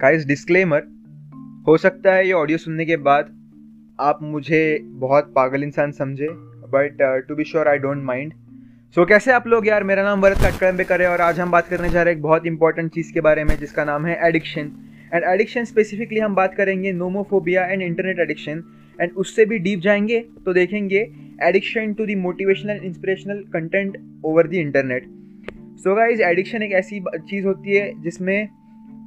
Guys disclaimer हो सकता है ये ऑडियो सुनने के बाद आप मुझे बहुत पागल इंसान समझे but to be sure I don't mind so कैसे आप लोग यार, मेरा नाम वरद कटकड़म्बेकर है और आज हम बात करने जा रहे हैं एक बहुत इंपॉर्टेंट चीज़ के बारे में, जिसका नाम है एडिक्शन एंड एडिक्शन स्पेसिफिकली हम बात करेंगे nomophobia and internet addiction and उससे भी डीप जाएँगे तो देखेंगे addiction to the motivational inspirational content over the internet so guys addiction एक ऐसी चीज़ होती है जिसमें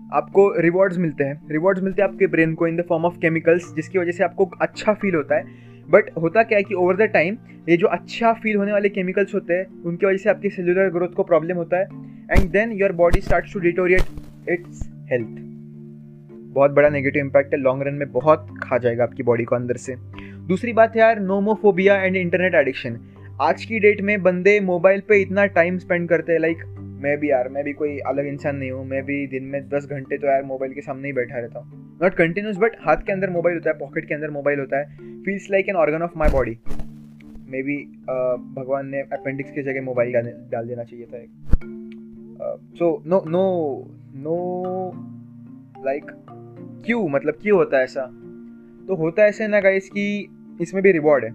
आपको रिवॉर्ड्स मिलते हैं। रिवॉर्ड्स मिलते हैं आपके ब्रेन को in the form of chemicals जिसकी वजह से आपको अच्छा फील होता है। बट होता क्या है कि ओवर द टाइम ये जो अच्छा फील होने वाले केमिकल्स होते हैं, उनकी वजह से आपकी सेलुलर ग्रोथ को प्रॉब्लम होता है। And then your body start to deteriorate its health बहुत बड़ा नेगेटिव इम्पैक्ट है। लॉन्ग रन में बहुत खा जाएगा आपकी बॉडी को अंदर से। दूसरी बात है यार नोमोफोबिया एंड इंटरनेट एडिक्शन आज की डेट में बंदे मोबाइल पे इतना टाइम स्पेंड करते हैं लाइक मैं भी यार, मैं भी कोई अलग इंसान नहीं हूँ। मैं भी दिन में दस घंटे तो यार मोबाइल के सामने ही बैठा रहता हूँ। नॉट कंटिन्यूस बट हाथ के अंदर मोबाइल होता है पॉकेट के अंदर मोबाइल होता है। Feels like an organ of my body maybe भगवान ने अपेंडिक्स की जगह मोबाइल डाल देना चाहिए था एक। So no no no like क्यों? मतलब क्यों होता है ऐसा? तो होता है ऐसे ना गाइस कि इसमें भी रिवॉर्ड है।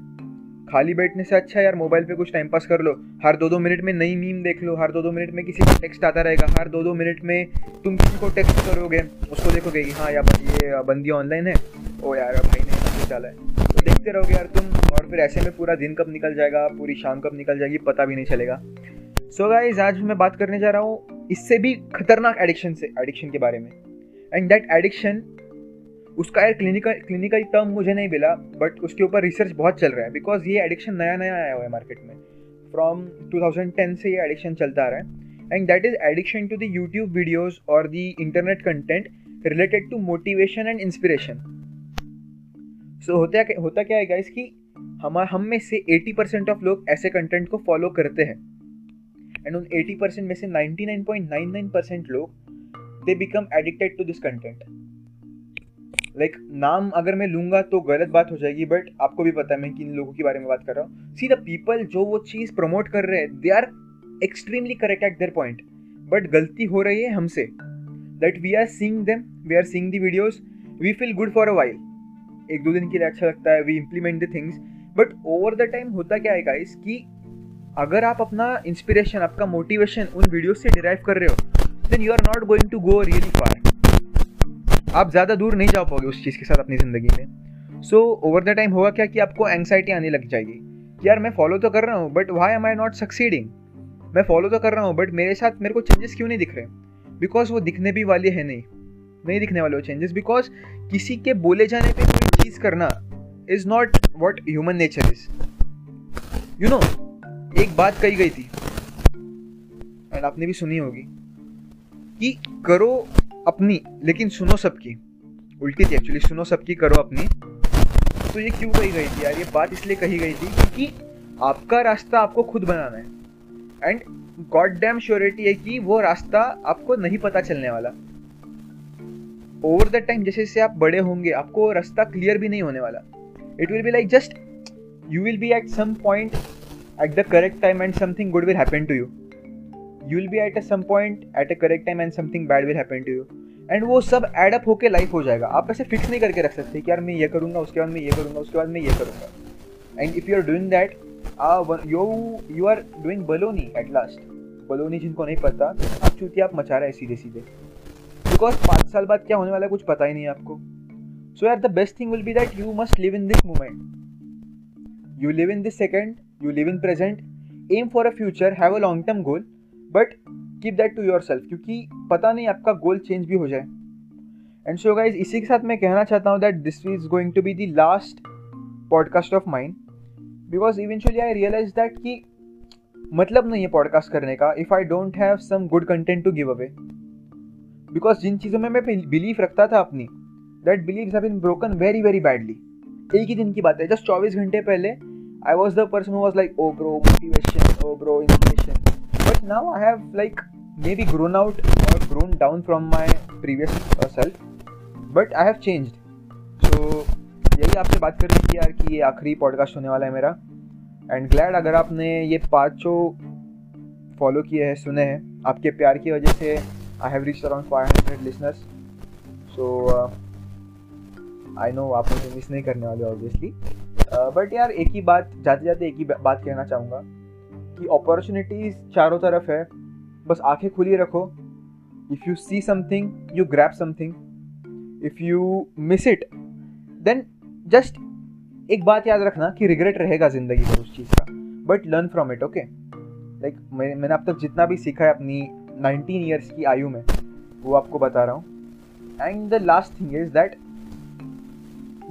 खाली बैठने से अच्छा यार, मोबाइल पे कुछ टाइम पास कर लो। हर दो दो मिनट में नई मीम देख लो, हर दो दो मिनट में किसी का टेक्स्ट आता रहेगा, हर दो दो मिनट में तुम किसी को टेक्स्ट करोगे, उसको देखोगे कि हाँ यार, ये बंदी ऑनलाइन है। ओ यार, भाई ने डाला है? तो देखते रहोगे यार तुम, और फिर ऐसे में पूरा दिन कब निकल जाएगा, पूरी शाम कब निकल जाएगी, पता भी नहीं चलेगा। सो गाइज़ आज मैं बात करने जा रहा हूँ इससे भी खतरनाक एडिक्शन से एडिक्शन के बारे में। एंड दैट एडिक्शन उसका यार क्लिनिकल क्लिनिकल टर्म मुझे नहीं मिला बट उसके ऊपर रिसर्च बहुत चल रहा है बिकॉज़ ये एडिक्शन नया नया आया हुआ है मार्केट में। फ्रॉम 2010 से ये एडिक्शन चलता आ रहा है। And that is addiction to the YouTube videos और the internet content related to motivation and inspiration so होता क्या होता क्या है गाइस कि हम हम में से 80 परसेंट ऑफ़ लोग ऐसे कंटेंट को फॉलो करते हैं। एंड उन 80 परसेंट में से 99.99 परसेंट लोग they become addicted to this content like like, नाम अगर मैं लूँगा तो गलत बात हो जाएगी बट आपको भी पता है मैं किन लोगों के बारे में बात कर रहा हूँ। सी द पीपल जो वो चीज़ प्रमोट कर रहे हैं they are extremely correct at their point but गलती हो रही है हमसे। That we are seeing them we are seeing the videos we feel good for a while एक दो दिन के लिए अच्छा लगता है we implement the things but over the time होता क्या है गाइस कि अगर आप अपना इंस्पिरेशन आपका मोटिवेशन उन वीडियो से डिराइव कर रहे हो then you are not going to go really far आप ज़्यादा दूर नहीं जा पाओगे उस चीज़ के साथ अपनी ज़िंदगी में। सो ओवर द टाइम होगा क्या कि आपको एंगजाइटी आने लग जाएगी? यार, मैं फॉलो तो कर रहा हूँ but why am I not succeeding मैं फॉलो तो कर रहा हूँ बट मेरे साथ मेरे को चेंजेस क्यों नहीं दिख रहे? बिकॉज़ वो दिखने भी वाले हैं नहीं। नहीं दिखने वाले वो चेंजेस बिकॉज़ किसी के बोले जाने पे कोई चीज़ करना is not what human nature is you know एक बात कही गई थी एंड आपने भी सुनी होगी, कि करो अपनी, लेकिन सुनो सबकी। उल्टी थी एक्चुअली सुनो सबकी, करो अपनी। तो ये क्यों कही गई थी यार? ये बात इसलिए कही गई थी क्योंकि आपका रास्ता आपको खुद बनाना है। एंड गॉड डैम श्योरिटी है कि वो रास्ता आपको नहीं पता चलने वाला। ओवर द टाइम जैसे जैसे आप बड़े होंगे, आपको रास्ता क्लियर भी नहीं होने वाला। It will be like just you will be at some point at the correct time and something good will happen to you you will be at a some point at a correct time and something bad will happen to you and वो सब add up होकर life हो जाएगा। आप ऐसे fix नहीं करके रख सकते कि यार मैं ये करूँगा, उसके बाद मैं ये करूँगा, उसके बाद मैं ये करूँगा। And if you are doing that you you are doing baloney at last baloney जिनको नहीं पता, आप चूँकि आप मचा रहे हैं सीधे सीधे। बिकॉज़ पाँच साल बाद क्या होने वाला है, कुछ पता ही नहीं आपको। सो यार the best thing will be that you must live in this moment you live in this second you live in present aim for a future have a long term goal but keep that to yourself क्योंकि पता नहीं आपका गोल change भी हो जाए। And so guys इसी के साथ मैं कहना चाहता हूँ that this is going to be the last podcast of mind because eventually I realize that कि मतलब नहीं है पॉडकास्ट करने का if I don't have some good content to give away because जिन चीज़ों में मैं बिलीव रखता था अपनी that believe have been broken very very badly एक ही दिन की बात है जस्ट चौबीस घंटे पहले I was the person was like oh bro motivation oh bro inspiration but now I have like maybe grown out or grown down from my previous uh, self. But I have changed. So यही आपसे बात करनी थी यार कि ये आखिरी podcast होने वाला है मेरा। एंड ग्लैड अगर आपने ये पाँचों फॉलो किए हैं सुने हैं आपके प्यार की वजह से I have reach around five hundred listeners so I know आप मुझे मिस नहीं करने वाले ऑब्वियसली बट यार एक ही बात जाते जाते एक ही बात कहना चाहूँगा। कि अपॉर्चुनिटीज़ चारों तरफ़ है, बस आँखें खुली रखो। If you see something you grab something if you miss it then just एक बात याद रखना कि रिग्रेट रहेगा ज़िंदगी में उस चीज़ का but learn from it okay like मैंने अब तक जितना भी सीखा है अपनी नाइनटीन ईयर्स की आयु में, वो आपको बता रहा हूँ। And the last thing is that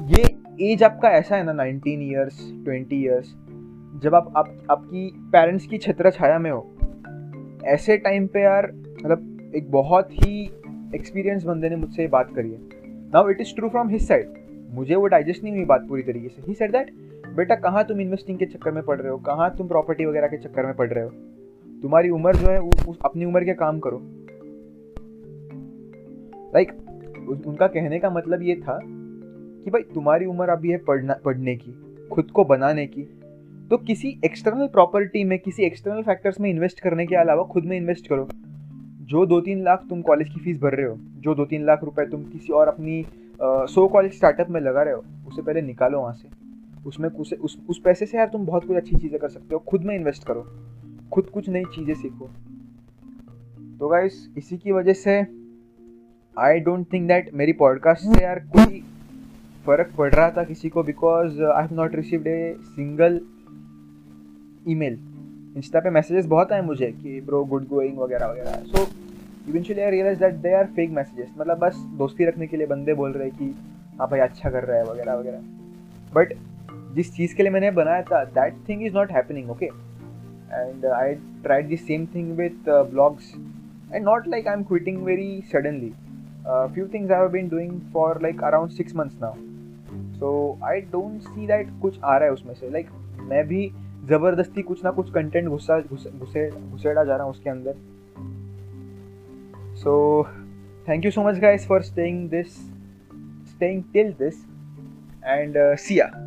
ये एज आपका ऐसा है ना नाइनटीन ईयर्स ट्वेंटी ईयर्स जब आप आप आपकी पेरेंट्स की छत्र छाया में हो ऐसे टाइम पे यार मतलब एक बहुत ही एक्सपीरियंस बंदे ने मुझसे बात करी है। Now it is true from his side मुझे वो डाइजेस्ट नहीं हुई बात पूरी तरीके से। ही सेड दैट बेटा कहाँ तुम इन्वेस्टिंग के चक्कर में पड़ रहे हो? कहाँ तुम प्रॉपर्टी वगैरह के चक्कर में पड़ रहे हो? तुम्हारी उम्र जो है उस अपनी उम्र के काम करो। लाइक like, उनका कहने का मतलब ये था कि भाई तुम्हारी उम्र अभी है पढ़ना पढ़ने की खुद को बनाने की तो किसी एक्सटर्नल प्रॉपर्टी में किसी एक्सटर्नल फैक्टर्स में इन्वेस्ट करने के अलावा खुद में इन्वेस्ट करो। जो दो तीन लाख तुम कॉलेज की फ़ीस भर रहे हो जो दो तीन लाख रुपए तुम किसी और अपनी सो कॉलेज स्टार्टअप में लगा रहे हो उससे पहले निकालो वहाँ से। उसमें उस, उस उस पैसे से यार तुम बहुत कुछ अच्छी चीज़ें कर सकते हो खुद में इन्वेस्ट करो। खुद कुछ नई चीज़ें सीखो। तो गाइस इसी की वजह से आई डोंट थिंक दैट मेरी पॉडकास्ट से यार कोई फ़र्क पड़ रहा था किसी को because I have not received a single email. Insta पे मैसेजेस बहुत आए मुझे कि ब्रो गुड गोइंग वगैरह वगैरह। So eventually I realize that they are fake messages मतलब बस दोस्ती रखने के लिए बंदे बोल रहे हैं कि हाँ भाई अच्छा कर रहा है वगैरह वगैरह। बट जिस चीज़ के लिए मैंने बनाया था that thing is not happening okay and I tried the same thing with blogs and not like I am quitting very suddenly few things I have been doing for like around six months now so I don't see that कुछ आ रहा है उसमें से। Like like, मैं भी ज़बरदस्ती कुछ ना कुछ कंटेंट घुसा घुसे घुसेड़ा जा रहा हूँ उसके अंदर। So thank you so much guys for staying this staying till this end Siya